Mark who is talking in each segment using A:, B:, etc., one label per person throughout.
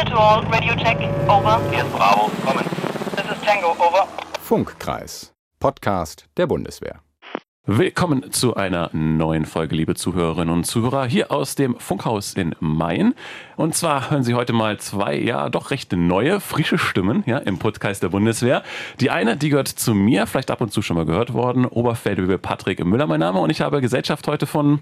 A: To all, radio check, over.
B: Hier ist Bravo, kommen.
A: This is Tango, over.
C: Funkkreis, Podcast der Bundeswehr.
D: Willkommen zu einer neuen Folge, liebe Zuhörerinnen und Zuhörer, hier aus dem Funkhaus in Main. Und zwar hören Sie heute mal zwei, ja, doch recht neue, frische Stimmen ja, im Podcast der Bundeswehr. Die eine, die gehört zu mir, vielleicht ab und zu schon mal gehört worden, Oberfeldwebel Patrick Müller, mein Name. Und ich habe Gesellschaft heute von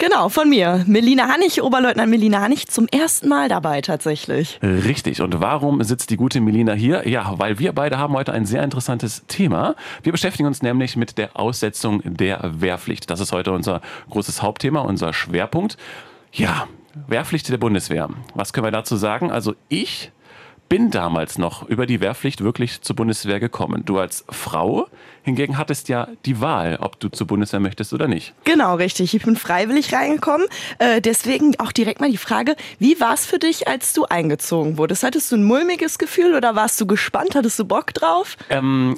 E: Genau, von mir. Melina Hannig, Oberleutnant Melina Hannig, zum ersten Mal dabei tatsächlich.
D: Richtig. Und warum sitzt die gute Melina hier? Ja, weil wir beide haben heute ein sehr interessantes Thema. Wir beschäftigen uns nämlich mit der Aussetzung der Wehrpflicht. Das ist heute unser großes Hauptthema, unser Schwerpunkt. Ja, Wehrpflicht der Bundeswehr. Was können wir dazu sagen? Also ich bin damals noch über die Wehrpflicht wirklich zur Bundeswehr gekommen. Du als Frau hingegen hattest ja die Wahl, ob du zur Bundeswehr möchtest oder nicht.
E: Genau, richtig. Ich bin freiwillig reingekommen. Äh, deswegen auch direkt mal die Frage, wie war es für dich, als du eingezogen wurdest? Hattest du ein mulmiges Gefühl oder warst du gespannt? Hattest du Bock drauf?
D: Ähm,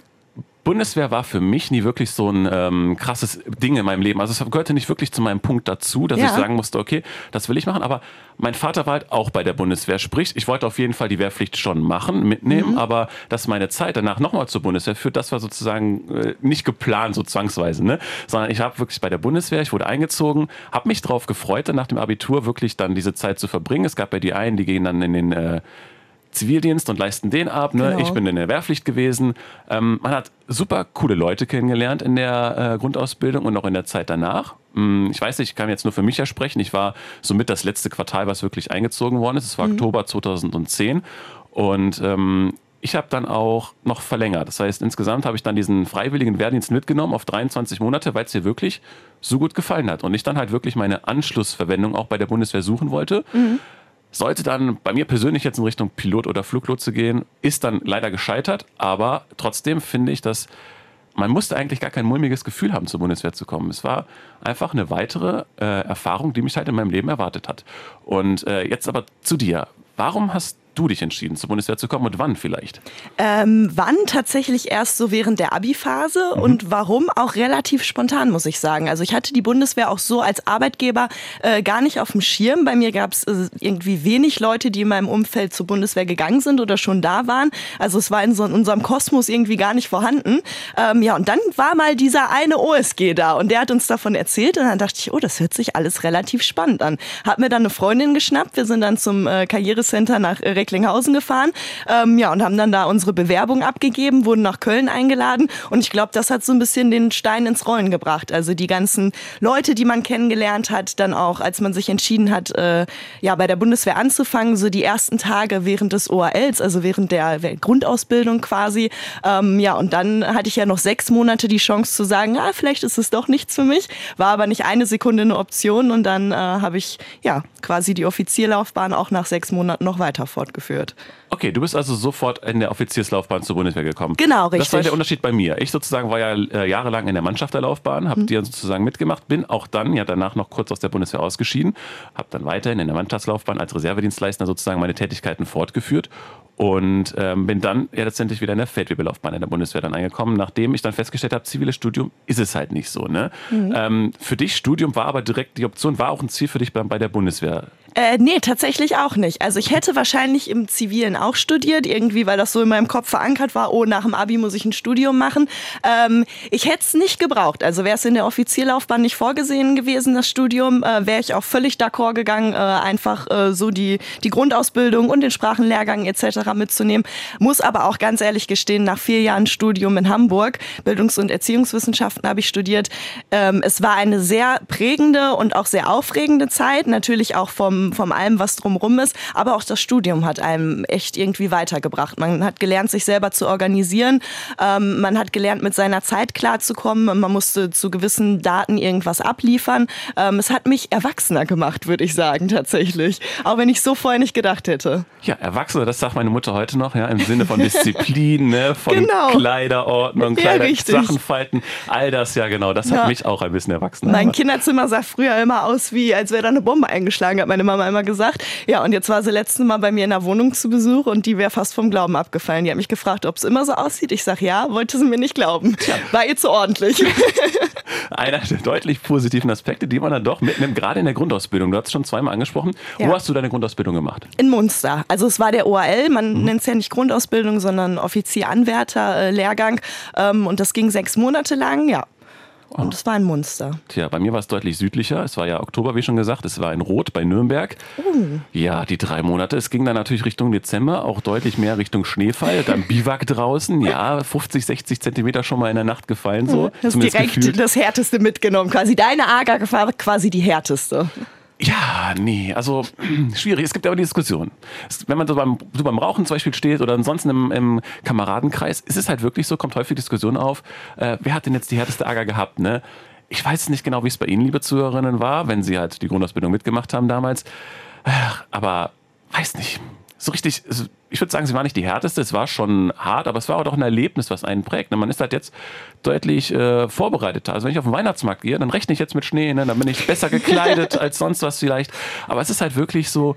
D: Bundeswehr war für mich nie wirklich so ein ähm, krasses Ding in meinem Leben. Also es gehörte nicht wirklich zu meinem Punkt dazu, dass
E: Ja.
D: ich sagen musste, okay, das will ich machen. Aber mein Vater war halt auch bei der Bundeswehr. Sprich, ich wollte auf jeden Fall die Wehrpflicht schon machen, mitnehmen. Aber dass meine Zeit danach nochmal zur Bundeswehr führt, das war sozusagen äh, nicht geplant, so zwangsweise. Ne? Sondern ich habe wirklich bei der Bundeswehr, ich wurde eingezogen, habe mich drauf gefreut, dann nach dem Abitur wirklich dann diese Zeit zu verbringen. Es gab ja die einen, die gehen dann in den... Äh, Zivildienst und leisten den ab. Ne?
E: Genau.
D: Ich bin in der Wehrpflicht gewesen. Ähm, man hat super coole Leute kennengelernt in der äh, Grundausbildung und auch in der Zeit danach. Mm, Ich weiß nicht, ich kann jetzt nur für mich ja sprechen. Ich war somit das letzte Quartal, was wirklich eingezogen worden ist. Es war Oktober 2010. Und ähm, ich habe dann auch noch verlängert. Das heißt, insgesamt habe ich dann diesen freiwilligen Wehrdienst mitgenommen auf 23 Monate, weil es mir wirklich so gut gefallen hat. Und ich dann halt wirklich meine Anschlussverwendung auch bei der Bundeswehr suchen wollte. Sollte dann bei mir persönlich jetzt in Richtung Pilot oder Fluglotse gehen, ist dann leider gescheitert, aber trotzdem finde ich, dass man musste eigentlich gar kein mulmiges Gefühl haben, zur Bundeswehr zu kommen. Es war einfach eine weitere äh, Erfahrung, die mich halt in meinem Leben erwartet hat. Und äh, jetzt aber zu dir. Warum hast du dich entschieden, zur Bundeswehr zu kommen und wann vielleicht?
E: Ähm, wann tatsächlich erst so während der Abi-Phase und warum auch relativ spontan, muss ich sagen. Also ich hatte die Bundeswehr auch so als Arbeitgeber äh, gar nicht auf dem Schirm. Bei mir gab es äh, irgendwie wenig Leute, die in meinem Umfeld zur Bundeswehr gegangen sind oder schon da waren. Also es war in, so, in unserem Kosmos irgendwie gar nicht vorhanden. Ähm, ja, und dann war mal dieser eine OSG da und der hat uns davon erzählt und dann dachte ich, oh, das hört sich alles relativ spannend an. Hab mir dann eine Freundin geschnappt. Wir sind dann zum äh, Karrierecenter nach äh, Recklinghausen gefahren ähm, ja, und haben dann da unsere Bewerbung abgegeben, wurden nach Köln eingeladen und ich glaube, das hat so ein bisschen den Stein ins Rollen gebracht. Also die ganzen Leute, die man kennengelernt hat, dann auch, als man sich entschieden hat, äh, ja, bei der Bundeswehr anzufangen, so die ersten Tage während des OALs, also während der Grundausbildung quasi. Ähm, ja, und dann hatte ich ja noch sechs Monate die Chance zu sagen, ah, vielleicht ist es doch nichts für mich, war aber nicht eine Sekunde eine Option und dann äh, habe ich ja quasi die Offizierlaufbahn auch nach sechs Monaten noch weiter fortgeführt.
D: Okay, du bist also sofort in der Offizierslaufbahn zur Bundeswehr gekommen.
E: Genau,
D: Das war
E: richtig.
D: der Unterschied bei mir. Ich sozusagen war ja äh, jahrelang in der Mannschafterlaufbahn, habe die ja sozusagen mitgemacht, bin auch dann ja danach noch kurz aus der Bundeswehr ausgeschieden, habe dann weiterhin in der Mannschaftslaufbahn als Reservedienstleister sozusagen meine Tätigkeiten fortgeführt und ähm, bin dann ja letztendlich wieder in der Feldwebelaufbahn in der Bundeswehr dann angekommen, nachdem ich dann festgestellt habe, ziviles Studium ist es halt nicht so. Ne?
E: Mhm.
D: Ähm, für dich Studium war aber direkt die Option, war auch ein Ziel für dich bei, bei der Bundeswehr.
E: Äh, nee, tatsächlich auch nicht. Also ich hätte wahrscheinlich im Zivilen auch studiert, irgendwie, weil das so in meinem Kopf verankert war, oh, nach dem Abi muss ich ein Studium machen. Ähm, ich hätte es nicht gebraucht. Also wäre es in der Offizierlaufbahn nicht vorgesehen gewesen, das Studium, äh, wäre ich auch völlig d'accord gegangen, äh, einfach äh, so die, die Grundausbildung und den Sprachenlehrgang etc. mitzunehmen. Muss aber auch ganz ehrlich gestehen, nach vier Jahren Studium in Hamburg, Bildungs- und Erziehungswissenschaften habe ich studiert, ähm, es war eine sehr prägende und auch sehr aufregende Zeit, natürlich auch vom, vom allem, was drumrum ist, aber auch das Studium hat einem echt irgendwie weitergebracht. Man hat gelernt, sich selber zu organisieren, ähm, man hat gelernt, mit seiner Zeit klarzukommen, man musste zu gewissen Daten irgendwas abliefern. Ähm, es hat mich erwachsener gemacht, würde ich sagen, tatsächlich. Auch wenn ich so vorher nicht gedacht hätte.
D: Ja, Erwachsene, das sagt meine Mutter heute noch, ja, im Sinne von Disziplin, ne, von
E: Genau.
D: Kleiderordnung,
E: Ja,
D: Kleider,
E: richtig.
D: Sachen falten, all das, ja genau, das
E: Ja.
D: hat mich auch ein bisschen erwachsen
E: Mein
D: gemacht.
E: Kinderzimmer sah früher immer aus wie, als wäre da eine Bombe eingeschlagen, hat meine Mama immer gesagt. Ja, und jetzt war sie letztes Mal bei mir in der Wohnung zu Besuch und die wäre fast vom Glauben abgefallen. Die hat mich gefragt, ob es immer so aussieht. Ich sage ja, wollte sie mir nicht glauben. War ihr zu ordentlich.
D: Einer der deutlich positiven Aspekte, die man dann doch mitnimmt, gerade in der Grundausbildung. Du hast es schon zweimal angesprochen.
E: Ja.
D: Wo hast du deine Grundausbildung gemacht?
E: In Munster. Also es war der OAL, man nennt es ja nicht Grundausbildung, sondern Offizier-Anwärter-Lehrgang. Ähm, und das ging sechs Monate lang, ja. Und es war in Munster.
D: Tja, bei mir war es deutlich südlicher. Es war ja Oktober, wie schon gesagt. Es war in Rot bei Nürnberg. Ja, die drei Monate. Es ging dann natürlich Richtung Dezember, auch deutlich mehr Richtung Schneefall. Dann Biwak draußen. Ja, 50, 60 Zentimeter schon mal in der Nacht gefallen. So.
E: Das ist direkt
D: gefühlt.
E: das Härteste mitgenommen. Quasi deine war quasi die härteste.
D: Ja, nee, also schwierig. Es gibt immer die Diskussion. Wenn man so beim, so beim Rauchen zum Beispiel steht oder ansonsten im, im Kameradenkreis, ist es halt wirklich so, kommt häufig Diskussion auf, äh, wer hat denn jetzt die härteste Ager gehabt, ne? Ich weiß nicht genau, wie es bei Ihnen, liebe Zuhörerinnen, war, wenn Sie halt die Grundausbildung mitgemacht haben damals. Aber weiß nicht. So richtig, also ich würde sagen, sie war nicht die härteste, es war schon hart, aber es war auch doch ein Erlebnis, was einen prägt. ne? Man ist halt jetzt deutlich äh, vorbereiteter. Also wenn ich auf den Weihnachtsmarkt gehe, dann rechne ich jetzt mit Schnee, ne? dann bin ich besser gekleidet als sonst was vielleicht. Aber es ist halt wirklich so,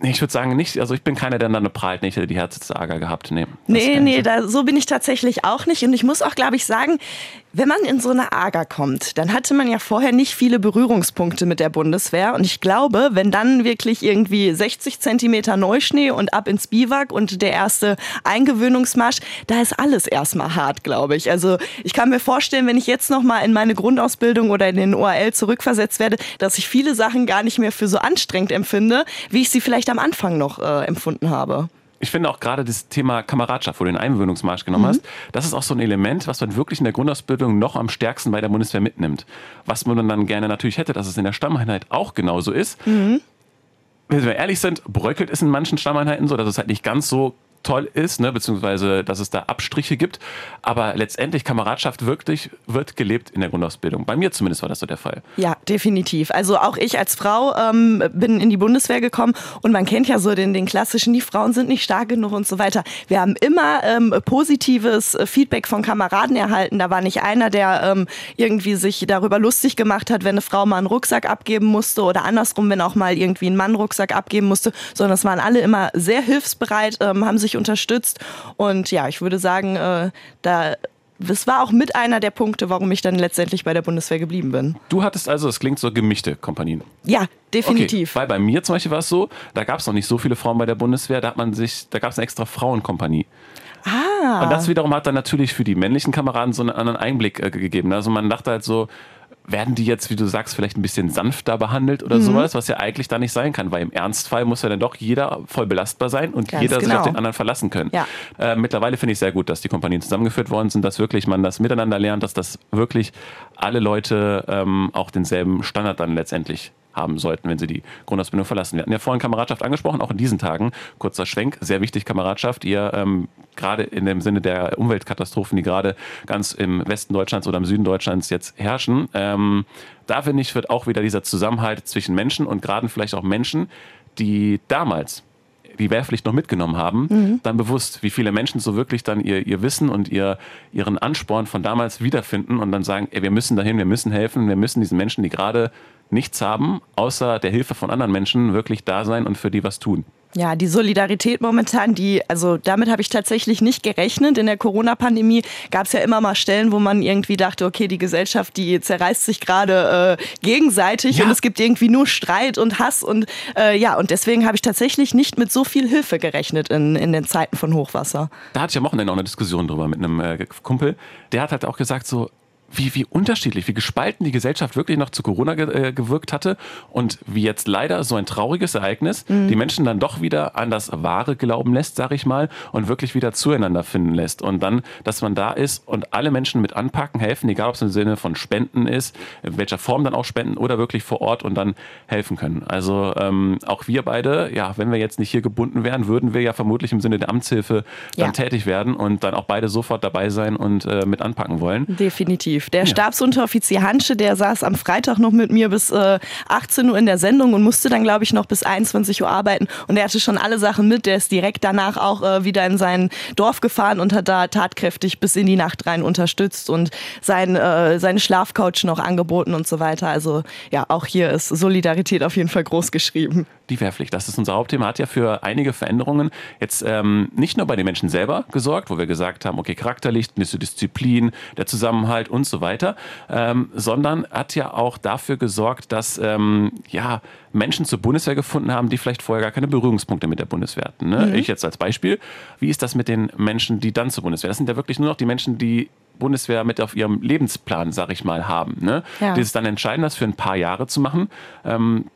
D: nee, ich würde sagen nicht, also ich bin keiner, der dann prahlt, nee, ich hätte die härteste Ager gehabt. Nee, das
E: Nee, nee,
D: nicht.
E: da, so bin ich tatsächlich auch nicht. Und ich muss auch, glaube ich, sagen, wenn man in so eine AGA kommt, dann hatte man ja vorher nicht viele Berührungspunkte mit der Bundeswehr. Und ich glaube, wenn dann wirklich irgendwie 60 Zentimeter Neuschnee und ab ins Biwak und der erste Eingewöhnungsmarsch, da ist alles erstmal hart, glaube ich. Also ich kann mir vorstellen, wenn ich jetzt nochmal in meine Grundausbildung oder in den OAL zurückversetzt werde, dass ich viele Sachen gar nicht mehr für so anstrengend empfinde, wie ich sie vielleicht am Anfang noch äh, empfunden habe.
D: Ich finde auch gerade das Thema Kameradschaft, wo du den Einwöhnungsmarsch genommen hast, das ist auch so ein Element, was man wirklich in der Grundausbildung noch am stärksten bei der Bundeswehr mitnimmt. Was man dann gerne natürlich hätte, dass es in der Stammeinheit auch genauso ist. Wenn wir ehrlich sind, bröckelt es in manchen Stammeinheiten so, dass es halt nicht ganz so toll ist, ne, beziehungsweise dass es da Abstriche gibt. Aber letztendlich Kameradschaft wirklich wird gelebt in der Grundausbildung. Bei mir zumindest war das so der Fall.
E: Ja, definitiv. Also auch ich als Frau ähm, bin in die Bundeswehr gekommen und man kennt ja so den, den klassischen, die Frauen sind nicht stark genug und so weiter. Wir haben immer ähm, positives äh, Feedback von Kameraden erhalten. Da war nicht einer, der ähm, irgendwie sich darüber lustig gemacht hat, wenn eine Frau mal einen Rucksack abgeben musste oder andersrum, wenn auch mal irgendwie ein Mann Rucksack abgeben musste, sondern es waren alle immer sehr hilfsbereit, ähm, haben sich unterstützt und ja, ich würde sagen, äh, da das war auch mit einer der Punkte, warum ich dann letztendlich bei der Bundeswehr geblieben bin.
D: Du hattest also, es klingt so gemischte Kompanien.
E: Ja, definitiv.
D: Okay, weil bei mir zum Beispiel war es so, da gab es noch nicht so viele Frauen bei der Bundeswehr, da hat man sich, da gab es eine extra Frauenkompanie.
E: Ah.
D: Und das wiederum hat dann natürlich für die männlichen Kameraden so einen anderen Einblick äh, gegeben. Also man dachte halt so, werden die jetzt, wie du sagst, vielleicht ein bisschen sanfter behandelt
E: Mhm.
D: oder sowas, was ja eigentlich da nicht sein kann, weil im Ernstfall muss ja dann doch jeder voll belastbar sein und
E: Ganz
D: jeder sich
E: genau.
D: auf den anderen verlassen können.
E: Ja.
D: Äh, mittlerweile finde ich sehr gut, dass die Kompanien zusammengeführt worden sind, dass wirklich man das miteinander lernt, dass das wirklich alle Leute ähm, auch denselben Standard dann letztendlich haben sollten, wenn sie die Grundausbildung verlassen. Wir hatten ja vorhin Kameradschaft angesprochen, auch in diesen Tagen. Kurzer Schwenk, sehr wichtig Kameradschaft. Ihr ähm, gerade in dem Sinne der Umweltkatastrophen, die gerade ganz im Westen Deutschlands oder im Süden Deutschlands jetzt herrschen, ähm, da finde ich, wird auch wieder dieser Zusammenhalt zwischen Menschen und gerade vielleicht auch Menschen, die damals die Wehrpflicht noch mitgenommen haben, dann bewusst, wie viele Menschen so wirklich dann ihr, ihr Wissen und ihr, ihren Ansporn von damals wiederfinden und dann sagen, ey, wir müssen dahin, wir müssen helfen, wir müssen diesen Menschen, die gerade nichts haben, außer der Hilfe von anderen Menschen, wirklich da sein und für die was tun.
E: Ja, die Solidarität momentan, die, also damit habe ich tatsächlich nicht gerechnet. In der Corona-Pandemie gab es ja immer mal Stellen, wo man irgendwie dachte, okay, die Gesellschaft, die zerreißt sich gerade äh, gegenseitig
D: Ja.
E: und es gibt irgendwie nur Streit und Hass und äh, ja, und deswegen habe ich tatsächlich nicht mit so viel Hilfe gerechnet in, in den Zeiten von Hochwasser.
D: Da hatte ich am Wochenende auch eine Diskussion drüber mit einem äh, Kumpel. Der hat halt auch gesagt, so, wie, wie unterschiedlich, wie gespalten die Gesellschaft wirklich noch zu Corona ge äh, gewirkt hatte und wie jetzt leider so ein trauriges Ereignis die Menschen dann doch wieder an das Wahre glauben lässt, sag ich mal, und wirklich wieder zueinander finden lässt. Und dann, dass man da ist und alle Menschen mit anpacken, helfen, egal ob es im Sinne von Spenden ist, in welcher Form dann auch spenden oder wirklich vor Ort und dann helfen können. Also ähm, auch wir beide, ja, wenn wir jetzt nicht hier gebunden wären, würden wir ja vermutlich im Sinne der Amtshilfe dann
E: Ja.
D: tätig werden und dann auch beide sofort dabei sein und äh, mit anpacken wollen.
E: Definitiv. Der Stabsunteroffizier Hansche, der saß am Freitag noch mit mir bis äh, 18 Uhr in der Sendung und musste dann, glaube ich, noch bis 21 Uhr arbeiten. Und er hatte schon alle Sachen mit. Der ist direkt danach auch äh, wieder in sein Dorf gefahren und hat da tatkräftig bis in die Nacht rein unterstützt und sein, äh, seine Schlafcouch noch angeboten und so weiter. Also ja, auch hier ist Solidarität auf jeden Fall groß geschrieben.
D: Die Wehrpflicht, das ist unser Hauptthema, hat ja für einige Veränderungen jetzt ähm, nicht nur bei den Menschen selber gesorgt, wo wir gesagt haben, okay, charakterlich, Disziplin, der Zusammenhalt und so weiter, ähm, sondern hat ja auch dafür gesorgt, dass ähm, ja, Menschen zur Bundeswehr gefunden haben, die vielleicht vorher gar keine Berührungspunkte mit der Bundeswehr hatten. Ne? Mhm. Ich jetzt als Beispiel. Wie ist das mit den Menschen, die dann zur Bundeswehr? Das sind ja wirklich nur noch die Menschen, die Bundeswehr mit auf ihrem Lebensplan, sag ich mal, haben. Ne? Ja. Die es dann entscheiden, das für ein paar Jahre zu machen. Ähm,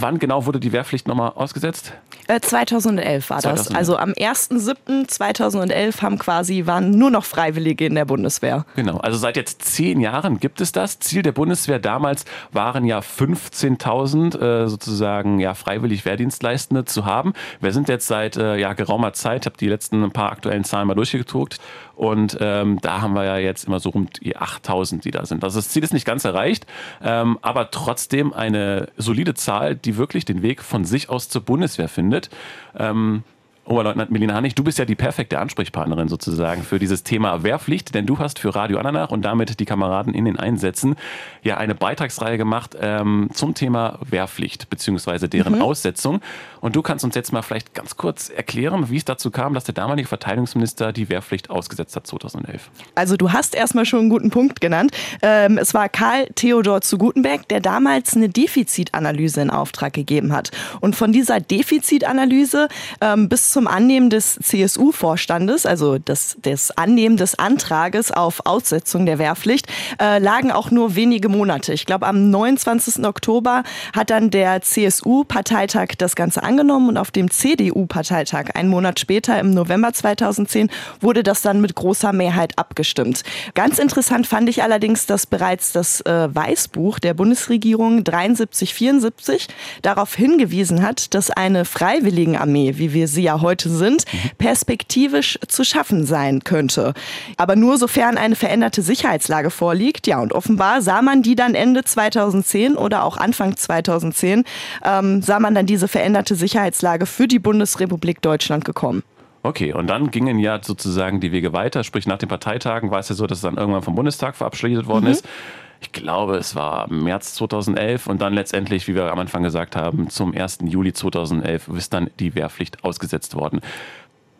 D: Wann genau wurde die Wehrpflicht nochmal ausgesetzt?
E: 2011 äh, war 2011. das. Also am 1.7.2011 haben quasi, waren nur noch Freiwillige in der Bundeswehr.
D: Genau, also seit jetzt zehn Jahren gibt es das. Ziel der Bundeswehr damals waren ja 15.000 äh, sozusagen ja, freiwillig Wehrdienstleistende zu haben. Wir sind jetzt seit äh, ja, geraumer Zeit, habe die letzten ein paar aktuellen Zahlen mal durchgedruckt und ähm, da haben wir ja jetzt immer so rund die 8000, die da sind. Also das Ziel ist nicht ganz erreicht, ähm, aber trotzdem eine solide Zahl, die wirklich den Weg von sich aus zur Bundeswehr findet. Ähm, Oberleutnant Milinanich, du bist ja die perfekte Ansprechpartnerin sozusagen für dieses Thema Wehrpflicht, denn du hast für Radio Ananach und damit die Kameraden in den Einsätzen ja eine Beitragsreihe gemacht ähm, zum Thema Wehrpflicht bzw. deren mhm. Aussetzung. Und du kannst uns jetzt mal vielleicht ganz kurz erklären, wie es dazu kam, dass der damalige Verteidigungsminister die Wehrpflicht ausgesetzt hat 2011.
E: Also du hast erstmal schon einen guten Punkt genannt. Ähm, es war Karl Theodor zu Gutenberg, der damals eine Defizitanalyse in Auftrag gegeben hat. Und von dieser Defizitanalyse ähm, bis zum Annehmen des CSU-Vorstandes, also das, das Annehmen des Antrages auf Aussetzung der Wehrpflicht, äh, lagen auch nur wenige Monate. Ich glaube, am 29. Oktober hat dann der CSU-Parteitag das Ganze angenommen und auf dem CDU-Parteitag einen Monat später, im November 2010, wurde das dann mit großer Mehrheit abgestimmt. Ganz interessant fand ich allerdings, dass bereits das äh, Weißbuch der Bundesregierung 7374 darauf hingewiesen hat, dass eine Freiwilligenarmee, wie wir sie ja heute sind, perspektivisch zu schaffen sein könnte. Aber nur sofern eine veränderte Sicherheitslage vorliegt. Ja, und offenbar sah man die dann Ende 2010 oder auch Anfang 2010, ähm, sah man dann diese veränderte Sicherheitslage für die Bundesrepublik Deutschland gekommen.
D: Okay, und dann gingen ja sozusagen die Wege weiter. Sprich, nach den Parteitagen war es ja so, dass es dann irgendwann vom Bundestag verabschiedet worden mhm. ist. Ich glaube, es war März 2011 und dann letztendlich, wie wir am Anfang gesagt haben, zum 1. Juli 2011 ist dann die Wehrpflicht ausgesetzt worden.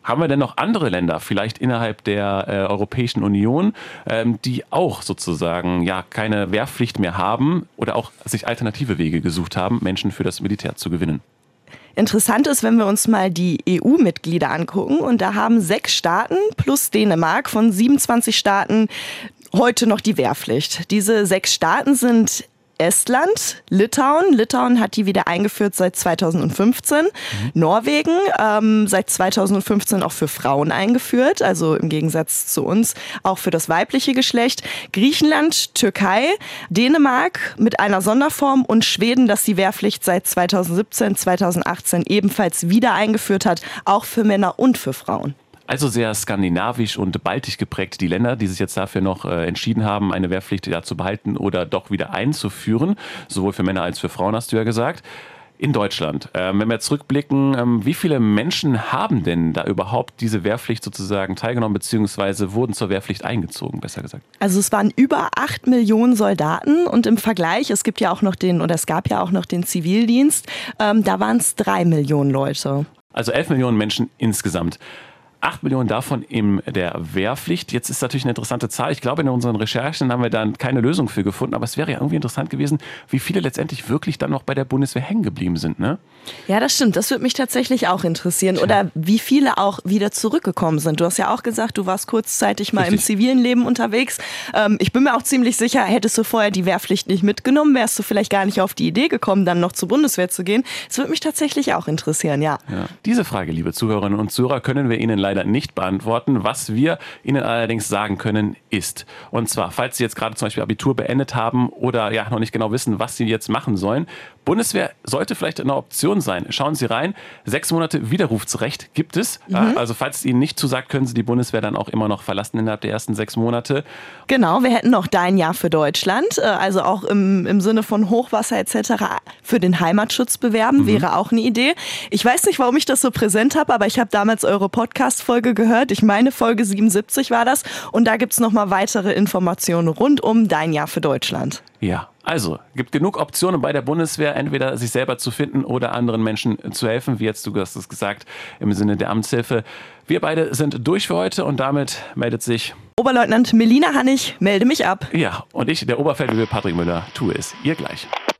D: Haben wir denn noch andere Länder, vielleicht innerhalb der äh, Europäischen Union, ähm, die auch sozusagen ja keine Wehrpflicht mehr haben oder auch sich alternative Wege gesucht haben, Menschen für das Militär zu gewinnen?
E: Interessant ist, wenn wir uns mal die EU-Mitglieder angucken und da haben sechs Staaten plus Dänemark von 27 Staaten heute noch die Wehrpflicht. Diese sechs Staaten sind Estland, Litauen. Litauen hat die wieder eingeführt seit 2015. Mhm. Norwegen ähm, seit 2015 auch für Frauen eingeführt, also im Gegensatz zu uns auch für das weibliche Geschlecht. Griechenland, Türkei, Dänemark mit einer Sonderform und Schweden, das die Wehrpflicht seit 2017, 2018 ebenfalls wieder eingeführt hat, auch für Männer und für Frauen.
D: Also sehr skandinavisch und baltisch geprägt, die Länder, die sich jetzt dafür noch äh, entschieden haben, eine Wehrpflicht ja zu behalten oder doch wieder einzuführen. Sowohl für Männer als für Frauen, hast du ja gesagt. In Deutschland, ähm, wenn wir zurückblicken, ähm, wie viele Menschen haben denn da überhaupt diese Wehrpflicht sozusagen teilgenommen, beziehungsweise wurden zur Wehrpflicht eingezogen, besser gesagt?
E: Also es waren über acht Millionen Soldaten und im Vergleich, es gibt ja auch noch den, oder es gab ja auch noch den Zivildienst, ähm, da waren es drei Millionen Leute.
D: Also elf Millionen Menschen insgesamt. 8 Millionen davon in der Wehrpflicht. Jetzt ist natürlich eine interessante Zahl. Ich glaube, in unseren Recherchen haben wir dann keine Lösung für gefunden. Aber es wäre ja irgendwie interessant gewesen, wie viele letztendlich wirklich dann noch bei der Bundeswehr hängen geblieben sind. Ne?
E: Ja, das stimmt. Das würde mich tatsächlich auch interessieren. Tja. Oder wie viele auch wieder zurückgekommen sind. Du hast ja auch gesagt, du warst kurzzeitig mal Richtig. im zivilen Leben unterwegs. Ähm, ich bin mir auch ziemlich sicher, hättest du vorher die Wehrpflicht nicht mitgenommen, wärst du vielleicht gar nicht auf die Idee gekommen, dann noch zur Bundeswehr zu gehen. Das würde mich tatsächlich auch interessieren, ja.
D: ja. Diese Frage, liebe Zuhörerinnen und Zuhörer, können wir Ihnen leider leider nicht beantworten. Was wir Ihnen allerdings sagen können, ist, und zwar, falls Sie jetzt gerade zum Beispiel Abitur beendet haben oder ja noch nicht genau wissen, was Sie jetzt machen sollen, Bundeswehr sollte vielleicht eine Option sein. Schauen Sie rein. Sechs Monate Widerrufsrecht gibt es. Mhm. Also falls es Ihnen nicht zusagt, können Sie die Bundeswehr dann auch immer noch verlassen innerhalb der ersten sechs Monate.
E: Genau, wir hätten noch dein Jahr für Deutschland. Äh, also auch im, im Sinne von Hochwasser etc. für den Heimatschutz bewerben, mhm. wäre auch eine Idee. Ich weiß nicht, warum ich das so präsent habe, aber ich habe damals eure Podcast-Folge gehört. Ich meine, Folge 77 war das. Und da gibt es nochmal weitere Informationen rund um dein Jahr für Deutschland.
D: Ja, Also, gibt genug Optionen bei der Bundeswehr, entweder sich selber zu finden oder anderen Menschen zu helfen, wie jetzt du hast es gesagt, im Sinne der Amtshilfe. Wir beide sind durch für heute und damit meldet sich
E: Oberleutnant Melina Hannig, melde mich ab.
D: Ja, und ich, der Oberfeldwebel Patrick Müller, tue es ihr gleich.